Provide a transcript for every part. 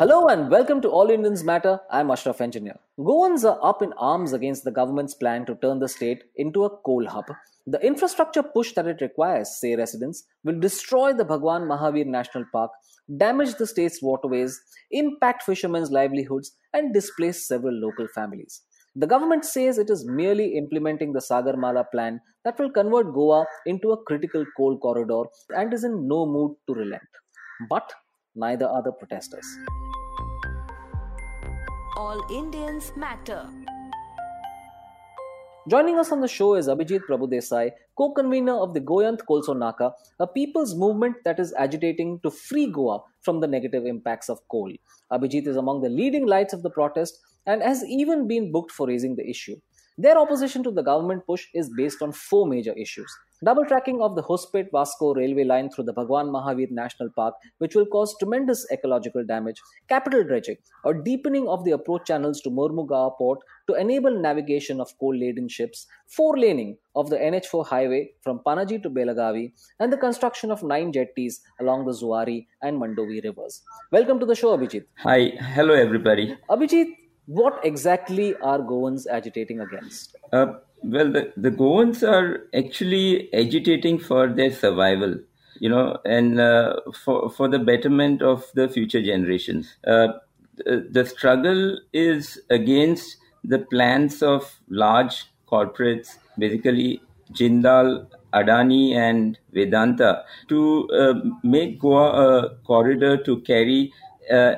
Hello and welcome to All Indians Matter. I'm Ashraf Engineer. Goans are up in arms against the government's plan to turn the state into a coal hub. The infrastructure push that it requires, say residents, will destroy the Bhagwan Mahavir National Park, damage the state's waterways, impact fishermen's livelihoods, and displace several local families. The government says it is merely implementing the Sagarmala plan that will convert Goa into a critical coal corridor and is in no mood to relent. But neither are the protesters. All Indians matter. Joining us on the show is Abhijit Prabhudesai, co-convener of the Goyant Kolso Naka, a people's movement that is agitating to free Goa from the negative impacts of coal. Abhijit is among the leading lights of the protest and has even been booked for raising the issue. Their opposition to the government push is based on four major issues. Double tracking of the Hospet Vasco railway line through the Bhagwan Mahavir National Park, which will cause tremendous ecological damage, capital dredging, or deepening of the approach channels to Mormugao port to enable navigation of coal laden ships, four laning of the NH4 highway from Panaji to Belagavi, and the construction of nine jetties along the Zuari and Mandovi rivers. Welcome to the show, Abhijit. Hi, hello everybody. Abhijit, what exactly are Goans agitating against? Uh, well, the, the Goans are actually agitating for their survival, you know, and uh, for, for the betterment of the future generations. Uh, the, the struggle is against the plans of large corporates, basically Jindal, Adani, and Vedanta, to uh, make Goa a corridor to carry uh,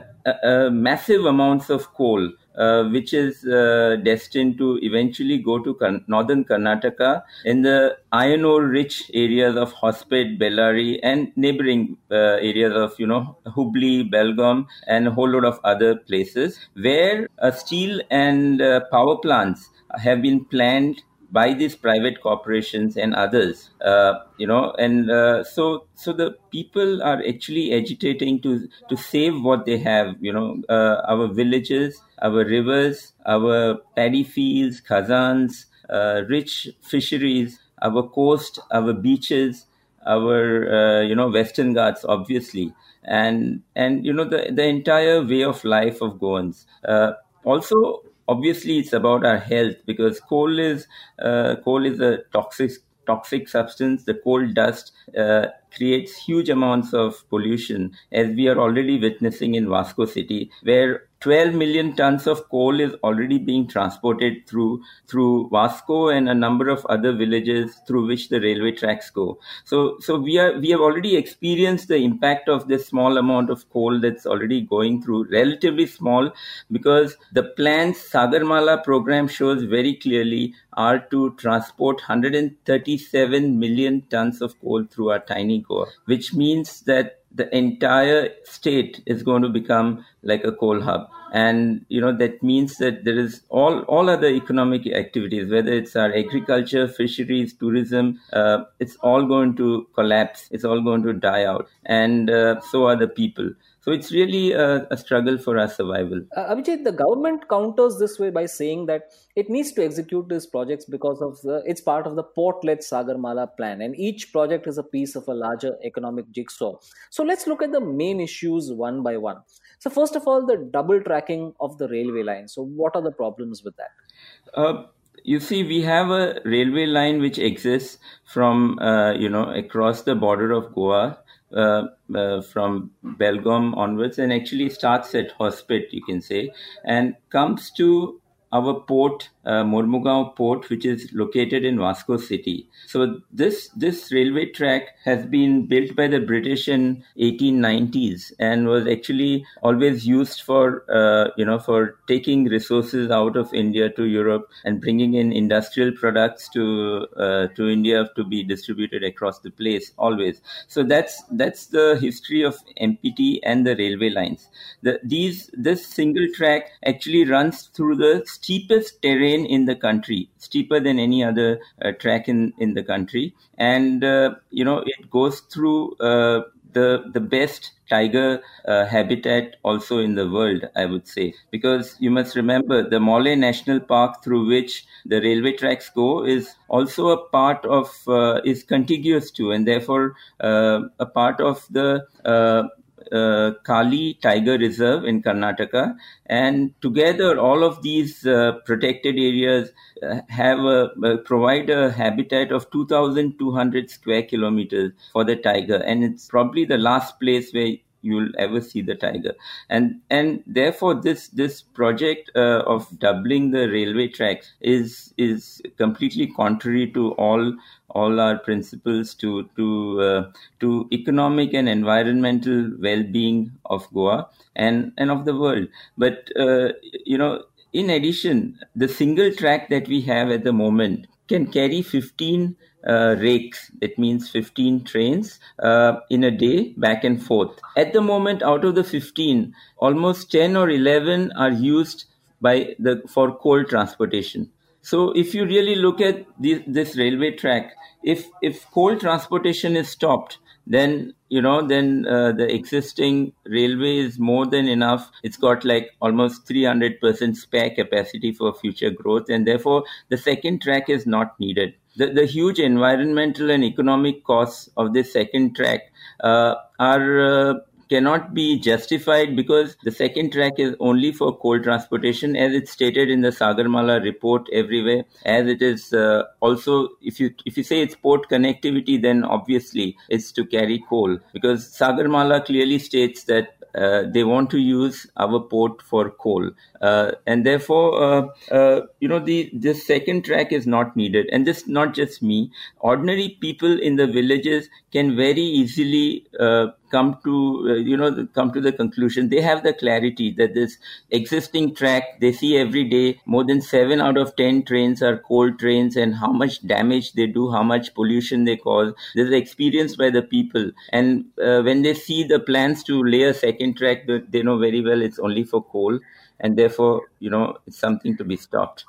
massive amounts of coal uh, which is uh, destined to eventually go to northern Karnataka in the iron ore rich areas of Hospet, Bellary, and neighboring uh, areas of, you know, Hubli, Belgaum, and a whole lot of other places where uh, steel and uh, power plants have been planned by these private corporations and others uh, you know and uh, so so the people are actually agitating to to save what they have you know uh, our villages our rivers our paddy fields khazans uh, rich fisheries our coast our beaches our uh, you know western ghats obviously. And and you know the the entire way of life of goans. Uh, also obviously it's about our health because coal is uh, coal is a toxic toxic substance. The coal dust uh, creates huge amounts of pollution as we are already witnessing in vasco city where 12 million tons of coal is already being transported through through Vasco and a number of other villages through which the railway tracks go. So so we are we have already experienced the impact of this small amount of coal that's already going through, relatively small, because the planned Sagarmala program shows very clearly are to transport 137 million tons of coal through our tiny Goa, which means that the entire state is going to become like a coal hub. And you know that means that there is all all other economic activities whether it's our agriculture fisheries tourism uh, it's all going to collapse. It's all going to die out. And uh, so are the people so it's really a, a struggle for our survival. Uh, Abhijit, the government counters this way by saying that it needs to execute these projects because of the it's part of the port-led Sagarmala plan, and each project is a piece of a larger economic jigsaw. So let's look at the main issues one by one. So first of all, the double tracking of the railway line. So what are the problems with that? Uh, you see, we have a railway line which exists from uh, you know across the border of Goa uh, uh, from Belgaum onwards and actually starts at Hospet, you can say, and comes to our port, uh, Mormugao port, which is located in Vasco City. So this this railway track has been built by the British in 1890s and was actually always used for uh, you know for taking resources out of India to Europe and bringing in industrial products to uh, to India to be distributed across the place always. So that's that's the history of MPT and the railway lines. The, these this single track actually runs through the steepest terrain in the country, steeper than any other uh, track in, in the country. And, uh, you know, it goes through uh, the, the best tiger uh, habitat also in the world, I would say. Because you must remember the Mollem National Park through which the railway tracks go is also a part of, uh, is contiguous to, and therefore uh, a part of the uh, Kali Tiger Reserve in Karnataka, and together all of these uh, protected areas uh, have a, provide a habitat of 2,200 square kilometers for the tiger, and it's probably the last place where you'll ever see the tiger and and therefore this this project uh, of doubling the railway tracks is is completely contrary to all all our principles to to uh, to economic and environmental well-being of Goa and and of the world. But uh, you know, in addition, the single track that we have at the moment can carry 15 uh, rakes. It means 15 trains uh, in a day, back and forth. At the moment, out of the 15, almost 10 or 11 are used by the for coal transportation. So if you really look at the, this railway track, if if coal transportation is stopped, then you know then uh, the existing railway is more than enough. It's got like almost 300% spare capacity for future growth, and therefore the second track is not needed. The, the huge environmental and economic costs of this second track uh, are uh, cannot be justified because the second track is only for coal transportation as it's stated in the Sagarmala report everywhere. As it is uh, also if you if you say it's port connectivity then obviously it's to carry coal because Sagarmala clearly states that they want to use our port for coal, uh, and therefore, uh, uh, you know, the the second track is not needed. And this not just me. Ordinary people in the villages can very easily uh, come to uh, you know come to the conclusion they have the clarity that this existing track they see every day more than 7 out of 10 trains are coal trains and how much damage they do how much pollution they cause this is experienced by the people and uh, when they see the plans to lay a second track they know very well it's only for coal and therefore you know it's something to be stopped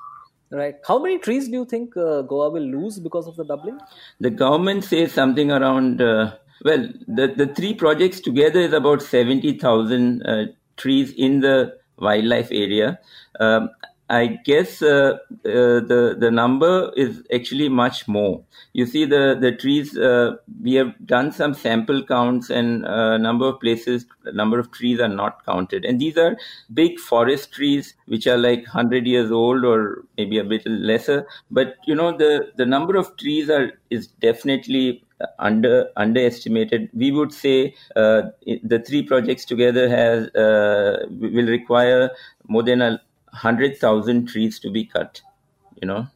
Right. How many trees do you think uh, Goa will lose because of the doubling? The government says something around, uh, well, the, the three projects together is about 70,000 uh, trees in the wildlife area. Um, I guess uh, uh, the the number is actually much more. You see, the the trees. Uh, we have done some sample counts, and a number of places, a number of trees are not counted. And these are big forest trees, which are like hundred years old, or maybe a bit lesser. But you know, the the number of trees are is definitely under underestimated. We would say uh, the three projects together has uh, will require more than a hundred thousand trees to be cut. You know,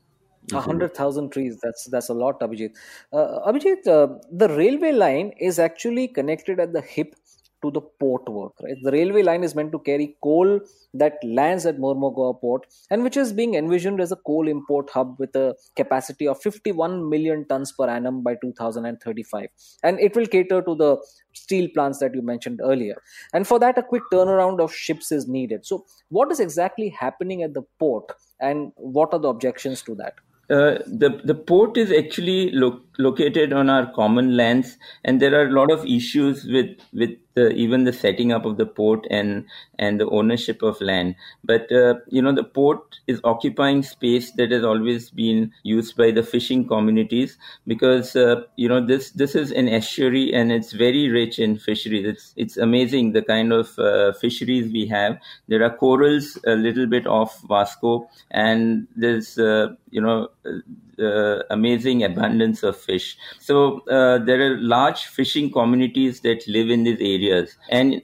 a hundred thousand trees. That's that's a lot, Abhijit. Uh, Abhijit, uh, the railway line is actually connected at the hip to the port work. Right, the railway line is meant to carry coal that lands at Mormugao port and which is being envisioned as a coal import hub with a capacity of 51 million tons per annum by 2035. And it will cater to the steel plants that you mentioned earlier. And for that, a quick turnaround of ships is needed. So, what is exactly happening at the port and what are the objections to that? Uh, the the port is actually lo- located on our common lands, and there are a lot of issues with with the, even the setting up of the port and and the ownership of land. But uh, you know, the port is occupying space that has always been used by the fishing communities because uh, you know this this is an estuary and it's very rich in fisheries. It's it's amazing the kind of uh, fisheries we have. There are corals a little bit off Vasco, and there's uh, you know uh, amazing abundance of fish. So uh, there are large fishing communities that live in these areas, and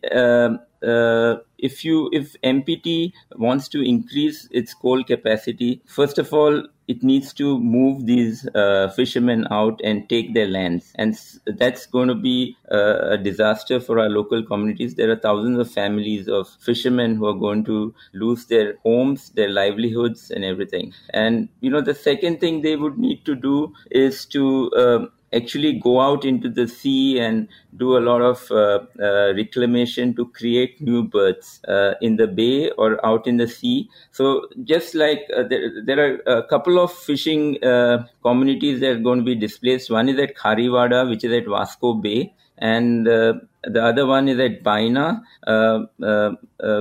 uh, if you if MPT wants to increase its coal capacity, first of all, it needs to move these uh, fishermen out and take their lands. And that's going to be uh, a disaster for our local communities. There are thousands of families of fishermen who are going to lose their homes, their livelihoods, and everything. And, you know, the second thing they would need to do is to uh, actually go out into the sea and do a lot of uh, uh, reclamation to create new berths uh, in the bay or out in the sea. So just like uh, there, there, are a couple of fishing uh, communities that are going to be displaced. One is at Kharivada, which is at Vasco Bay, and uh, the other one is at Baina,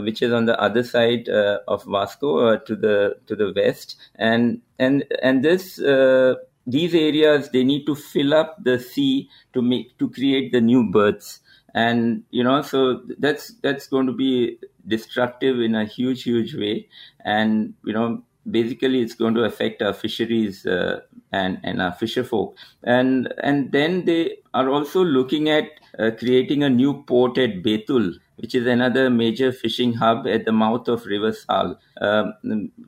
which is on the other side of Vasco to the to the west. And and and this these areas they need to fill up the sea to make to create the new berths. And you know so that's that's going to be destructive in a huge huge way. And you know basically it's going to affect our fisheries uh, and and our fisher folk. And and then they are also looking at uh, creating a new port at Betul which is another major fishing hub at the mouth of River Sal. Um,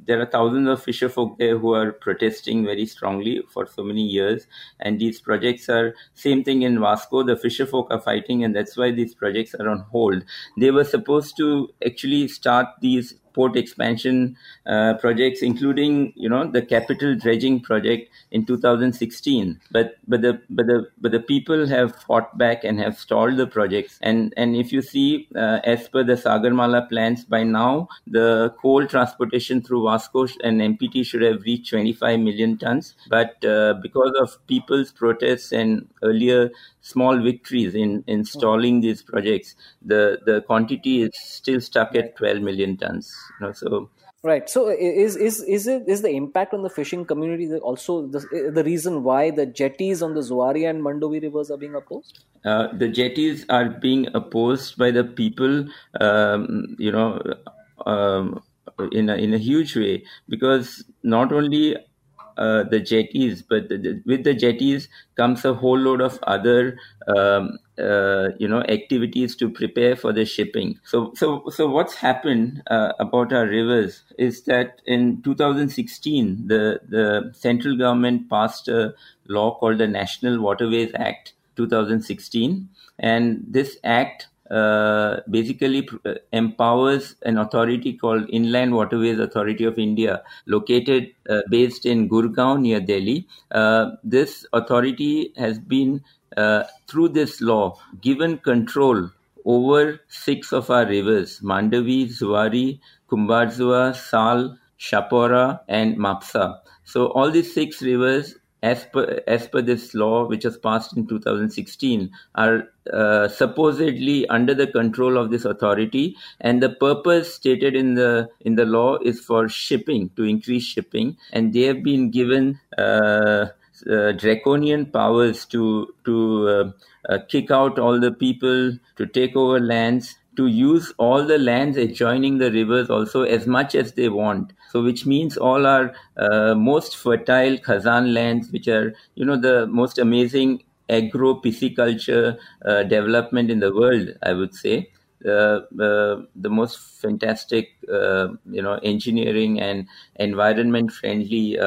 there are thousands of fisher folk there who are protesting very strongly for so many years, and these projects are same thing in Vasco. The fisher folk are fighting, and that's why these projects are on hold. They were supposed to actually start these port expansion uh, projects, including you know the capital dredging project in 2016. But but the but the but the people have fought back and have stalled the projects. And and if you see, uh, as per the Sagarmala plans, by now the coal transportation through Vasco and MPT should have reached 25 million tons. But uh, because of people's protests and earlier small victories in installing these projects, the the quantity is still stuck at 12 million tons. You know, so right. So is is is it is the impact on the fishing community also the, the reason why the jetties on the Zuari and Mandovi rivers are being opposed? Uh, the jetties are being opposed by the people. Um, you know. Um, in a, in a huge way because not only uh, the jetties, but the, the, with the jetties comes a whole load of other, um, uh, you know, activities to prepare for the shipping. So, so, so what's happened uh, about our rivers is that in 2016, the the central government passed a law called the National Waterways Act 2016, and this act uh, basically uh, empowers an authority called Inland Waterways Authority of India, located uh, based in Gurgaon near Delhi. Uh, this authority has been, uh, through this law, given control over six of our rivers Mandovi, Zuari, Kumbharzua, Sal, Shapora, and Mapsa. So, all these six rivers as per as per this law which was passed in 2016 are uh, supposedly under the control of this authority and the purpose stated in the in the law is for shipping to increase shipping and they have been given uh, draconian powers to to uh, uh, kick out all the people to take over lands to use all the lands adjoining the rivers also as much as they want. So which means all our uh, most fertile khazan lands which are you know the most amazing agro pisciculture uh, development in the world i would say. Uh, uh, the most fantastic, uh, you know, engineering and environment friendly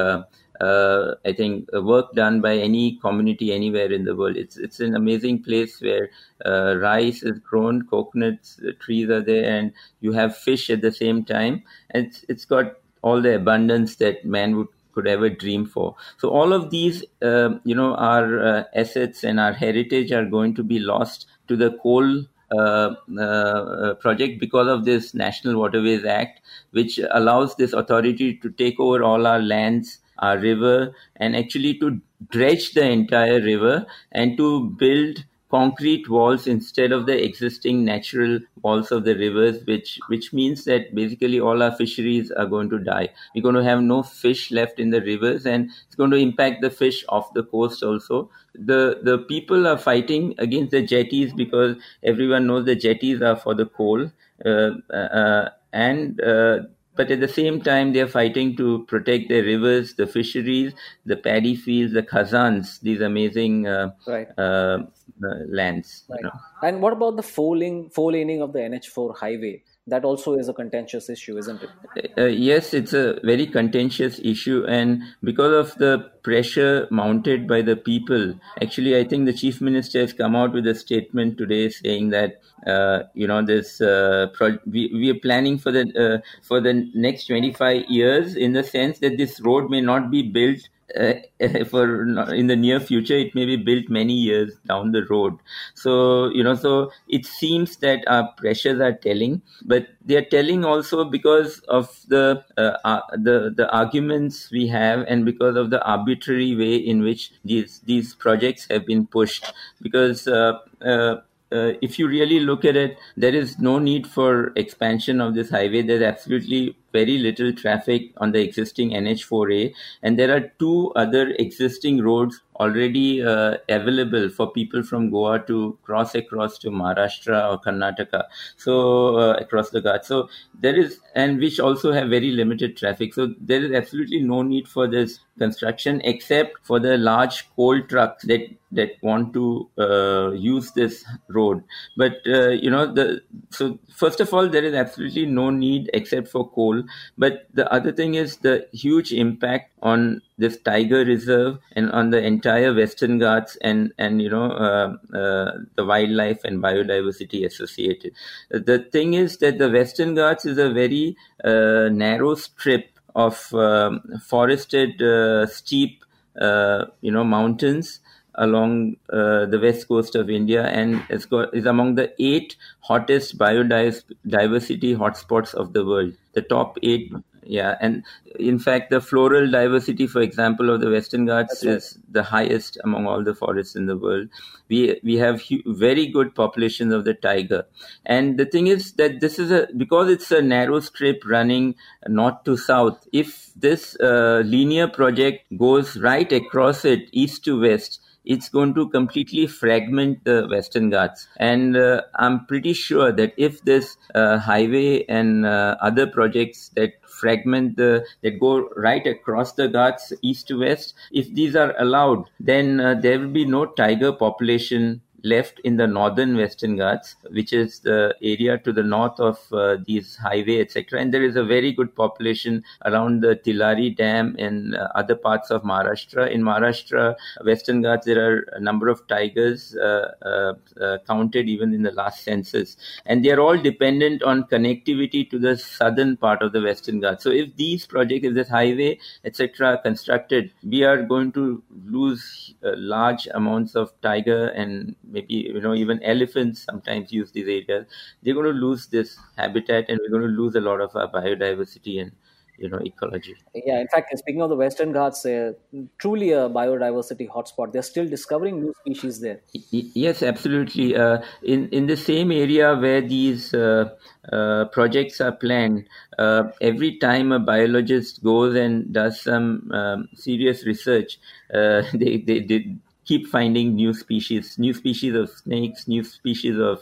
uh, uh, I think uh, work done by any community anywhere in the world. It's it's an amazing place where uh, rice is grown, coconuts trees are there, and you have fish at the same time. And it's it's got all the abundance that man would could ever dream for. So all of these, uh, you know, our uh, assets and our heritage are going to be lost to the coal uh, uh, project because of this National Waterways Act, which allows this authority to take over all our lands our river and actually to dredge the entire river and to build concrete walls instead of the existing natural walls of the rivers which which means that basically all our fisheries are going to die. We're going to have no fish left in the rivers and it's going to impact the fish off the coast also. The the people are fighting against the jetties because everyone knows the jetties are for the coal uh, uh, and uh, but at the same time they are fighting to protect their rivers the fisheries the paddy fields the khazans these amazing uh, right. uh, uh, lands right. You know. and what about the four lane four laning of the nh4 highway that also is a contentious issue isn't it uh, yes it's a very contentious issue and because of the pressure mounted by the people. Actually i think the chief minister has come out with a statement today saying that uh, you know this uh, pro- we, we are planning for the uh, for the next 25 years in the sense that this road may not be built uh, for in the near future. It may be built many years down the road. So you know so it seems that our pressures are telling but they are telling also because of the uh, uh, the the arguments we have and because of the arbitrary way in which these these projects have been pushed because uh, uh, uh, if you really look at it, there is no need for expansion of this highway. There's absolutely very little traffic on the existing NH4A, and there are two other existing roads already uh, available for people from Goa to cross across to Maharashtra or Karnataka. So uh, across the Ghats. So there is, and which also have very limited traffic. So there is absolutely no need for this construction except for the large coal trucks that that want to uh, use this road but uh, you know the so first of all there is absolutely no need except for coal but the other thing is the huge impact on this tiger reserve and on the entire western ghats and and you know uh, uh the wildlife and biodiversity associated. The thing is that the western ghats is a very uh, narrow strip of um, forested uh, steep uh, you know mountains along uh, the west coast of India and is, got, is among the eight hottest biodiversity hotspots of the world. The top eight yeah and in fact the floral diversity for example of the western ghats right. is the highest among all the forests in the world we we have hu- very good populations of the tiger and the thing is that this is a because it's a narrow strip running north to south if this uh, linear project goes right across it east to west it's going to completely fragment the Western Ghats. And uh, I'm pretty sure that if this uh, highway and uh, other projects that fragment the that go right across the Ghats east to west, if these are allowed, then uh, there will be no tiger population left in the northern Western Ghats, which is the area to the north of uh, these highway, etc. And there is a very good population around the Tilari Dam and uh, other parts of Maharashtra. In Maharashtra, Western Ghats, there are a number of tigers uh, uh, uh, counted even in the last census, and they are all dependent on connectivity to the southern part of the Western Ghats. So if these projects, if this highway, etc., are constructed, we are going to lose uh, large amounts of tiger and maybe you know even elephants sometimes use these areas. They're going to lose this habitat and we're going to lose a lot of our biodiversity and you know ecology. Yeah in fact speaking of the western ghats uh, truly a biodiversity hotspot. They're still discovering new species there. Yes absolutely. Uh, in in the same area where these uh, uh, projects are planned uh, every time a biologist goes and does some um, serious research uh, they, they, they keep finding new species, new species of snakes, new species of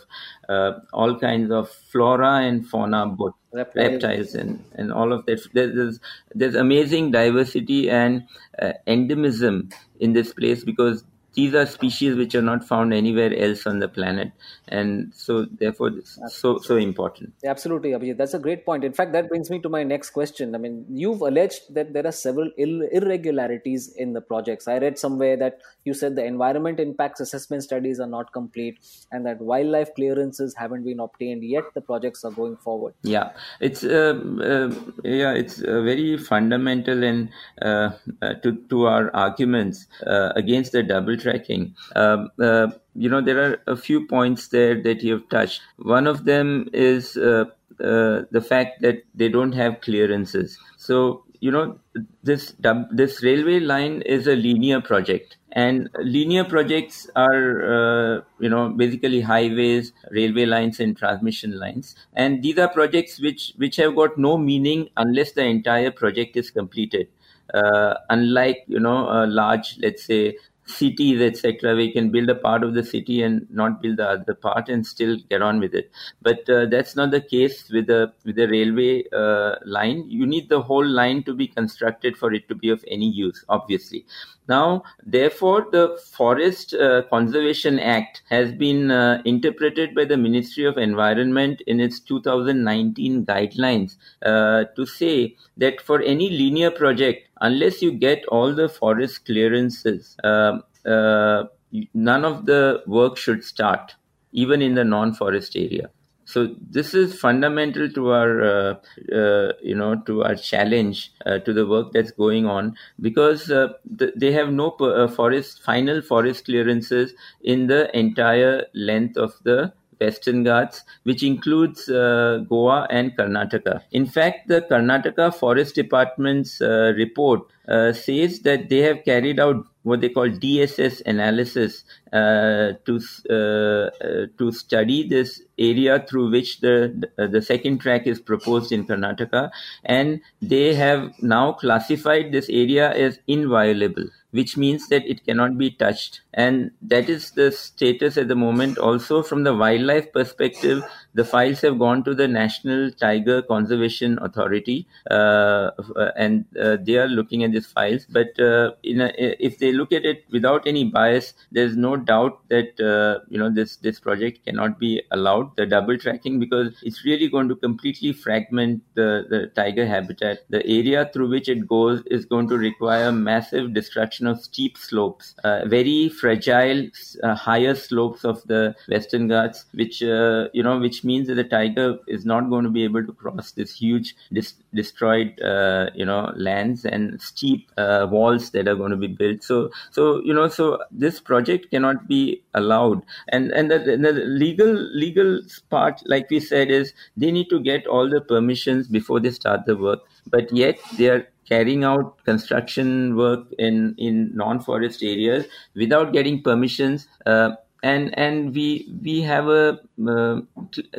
uh, all kinds of flora and fauna, both reptiles, reptiles and, and all of that. There's, there's amazing diversity and uh, endemism in this place because these are species which are not found anywhere else on the planet and so therefore it's so so important. Absolutely Abhijit. that's a great point. In fact that brings me to my next question. I mean you've alleged that there are several Ill- irregularities in the projects. I read somewhere that you said the environment impacts assessment studies are not complete and that wildlife clearances haven't been obtained yet. The projects are going forward. Yeah. It's uh, uh, yeah it's uh, very fundamental and uh, uh, to to our arguments uh, against the double tracking. Um, uh, you know, there are a few points there that you have touched. One of them is uh, uh, the fact that they don't have clearances. So, you know, this this railway line is a linear project, and linear projects are uh, you know basically highways, railway lines, and transmission lines. And these are projects which which have got no meaning unless the entire project is completed. Uh, unlike you know a large let's say cities, etc., we can build a part of the city and not build the other part and still get on with it. But uh, that's not the case with the with the railway uh, line. You need the whole line to be constructed for it to be of any use, obviously. Now, therefore, the Forest uh, Conservation Act has been uh, interpreted by the Ministry of Environment in its 2019 guidelines uh, to say that for any linear project, unless you get all the forest clearances, um, uh, none of the work should start, even in the non-forest area so this is fundamental to our uh, uh, you know to our challenge uh, to the work that's going on because uh, the, they have no uh, forest final forest clearances in the entire length of the Western Ghats, which includes uh, Goa and Karnataka. In fact, the Karnataka Forest Department's report uh, says that they have carried out what they call DSS analysis uh, to uh, uh, to study this area through which the the second track is proposed in Karnataka, and they have now classified this area as inviolable which means that it cannot be touched. And that is the status at the moment. Also, from the wildlife perspective, the files have gone to the National Tiger Conservation Authority, uh, and uh, they are looking at these files. But uh, a, if they look at it without any bias, there's no doubt that uh, you know this this project cannot be allowed. The double tracking because it's really going to completely fragment the the tiger habitat. The area through which it goes is going to require massive destruction of steep slopes, uh, very fragile uh, higher slopes of the Western Ghats, which you know which means that the tiger is not going to be able to cross this huge dis- destroyed uh, you know lands and steep uh, walls that are going to be built. So so you know so this project cannot be allowed. And and the, the legal legal part like we said is they need to get all the permissions before they start the work. But yet they are carrying out construction work in in non-forest areas without getting permissions uh, and and we we have a, uh,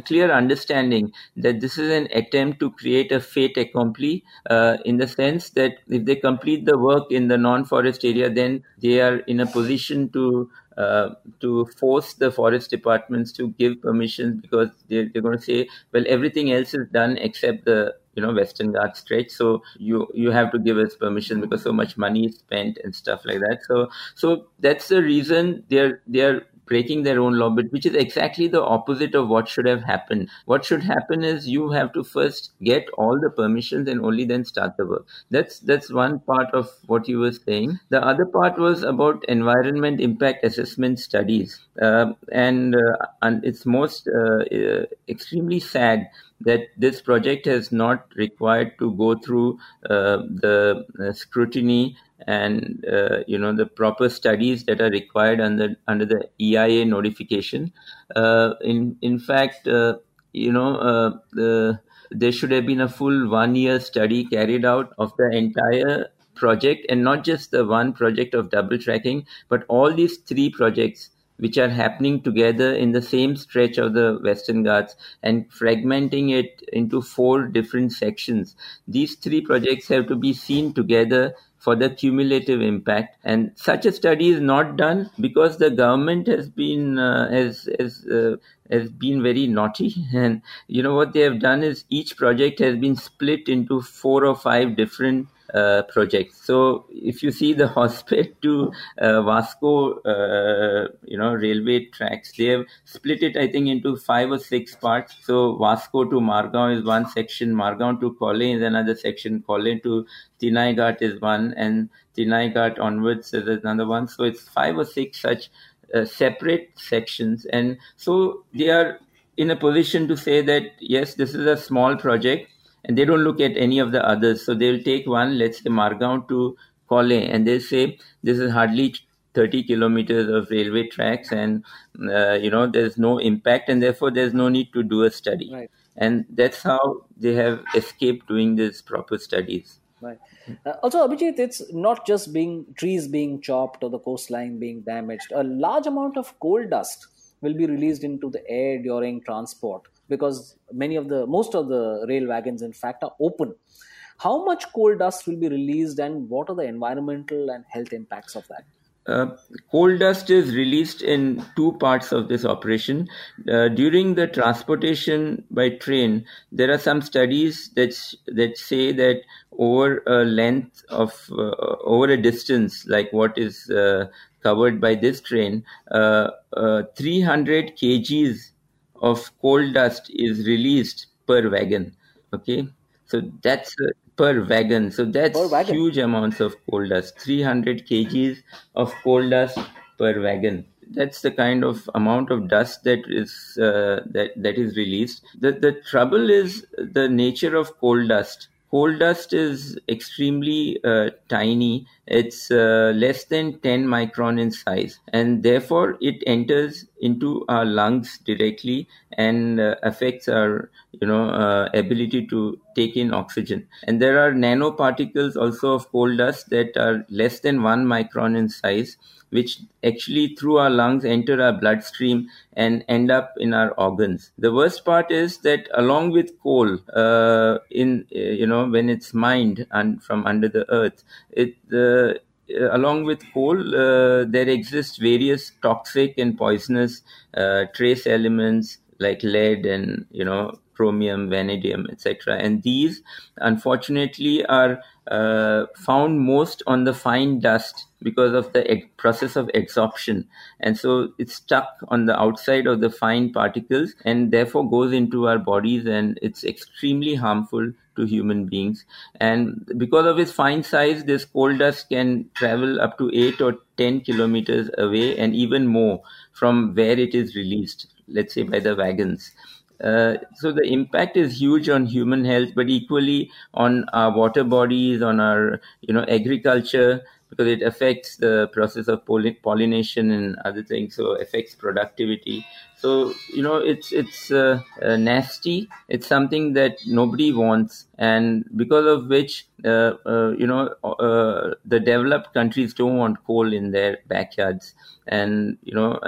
clear understanding that this is an attempt to create a fait accompli uh, in the sense that if they complete the work in the non-forest area then they are in a position to uh, to force the forest departments to give permissions because they're, they're going to say well everything else is done except the you know western Ghats stretch so you you have to give us permission because so much money is spent and stuff like that. So so that's the reason they're they're breaking their own law, but which is exactly the opposite of what should have happened. What should happen is you have to first get all the permissions and only then start the work. That's that's one part of what you were saying. The other part was about environment impact assessment studies, uh, and uh, and it's most uh, uh extremely sad that this project has not required to go through uh, the uh, scrutiny and uh, you know the proper studies that are required under under the EIA notification. Uh, in in fact, uh, you know uh, the, there should have been a full one year study carried out of the entire project and not just the one project of double tracking, but all these three projects which are happening together in the same stretch of the Western Ghats and fragmenting it into four different sections. These three projects have to be seen together for the cumulative impact. And such a study is not done because the government has been uh, has has, uh, has been very naughty. And you know what they have done is each project has been split into four or five different uh, projects. So if you see the Hospet to uh, Vasco, uh, you know, railway tracks, they have split it, I think, into five or six parts. So Vasco to Margao is one section, Margao to Collem is another section, Collem to Tinai is one, and Tinai onwards is another one. So it's five or six such uh, separate sections, and so they are in a position to say that yes, this is a small project and they don't look at any of the others. So they'll take one, let's say Margao to Collem, and they say this is hardly 30 kilometers of railway tracks, and uh, you know there's no impact, and therefore there's no need to do a study. Right. And that's how they have escaped doing these proper studies. Right. Uh, also, Abhijit, it's not just being trees being chopped or the coastline being damaged. A large amount of coal dust will be released into the air during transport because many of the most of the rail wagons in fact are open how much coal dust will be released and what are the environmental and health impacts of that uh, coal dust is released in two parts of this operation. Uh, during the transportation by train, there are some studies that that say that over a length of uh, over a distance, like what is uh, covered by this train, uh, uh, 300 kgs of coal dust is released per wagon. Okay, so that's uh, per wagon. So that's wagon. huge amounts of coal dust. 300 kgs of coal dust per wagon. That's the kind of amount of dust that is uh, that that is released. The the trouble is the nature of coal dust. Coal dust is extremely uh, tiny. It's uh, less than 10 micron in size, and therefore it enters into our lungs directly and uh, affects our you know uh, ability to take in oxygen. And there are nanoparticles also of coal dust that are less than 1 micron in size which actually through our lungs enter our bloodstream and end up in our organs. The worst part is that along with coal uh, in uh, you know when it's mined and from under the earth it uh, uh, along with coal, uh, there exist various toxic and poisonous uh, trace elements like lead and you know chromium, vanadium, etc. And these, unfortunately, are uh, found most on the fine dust because of the process of adsorption. And so it's stuck on the outside of the fine particles and therefore goes into our bodies and it's extremely harmful to human beings. And because of its fine size, this coal dust can travel up to 8 or 10 kilometers away and even more from where it is released, let's say by the wagons. Uh, so the impact is huge on human health, but equally on our water bodies, on our you know agriculture, because it affects the process of pollination and other things. So affects productivity. So you know it's it's uh, uh, nasty. It's something that nobody wants, and because of which uh, uh, you know the developed countries don't want coal in their backyards, and you know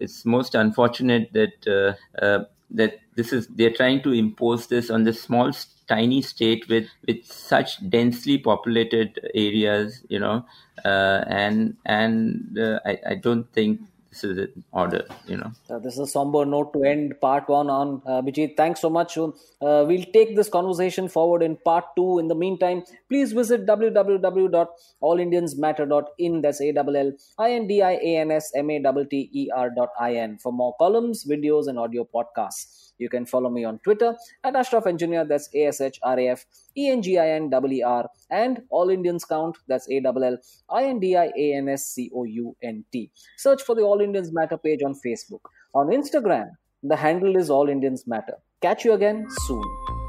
it's most unfortunate that that this is they're trying to impose this on the small tiny state with with such densely populated areas you know uh, and and uh, I, I don't think this is an order you know. Uh, this is a somber note to end part one on uh, Bijit. thanks so much uh, we'll take this conversation forward in part two. In the meantime please visit www.allindiansmatter.in that's a-l-l-i-n-d-i-a-n-s-m-a-t-t-e-r dot in for more columns videos and audio podcasts you can follow me on Twitter at Ashraf Engineer, that's A S H R A F E N G I N E R, and All Indians Count, that's A L L I N D I A N S C O U N T. Search for the All Indians Matter page on Facebook. On Instagram, the handle is All Indians Matter. Catch you again soon.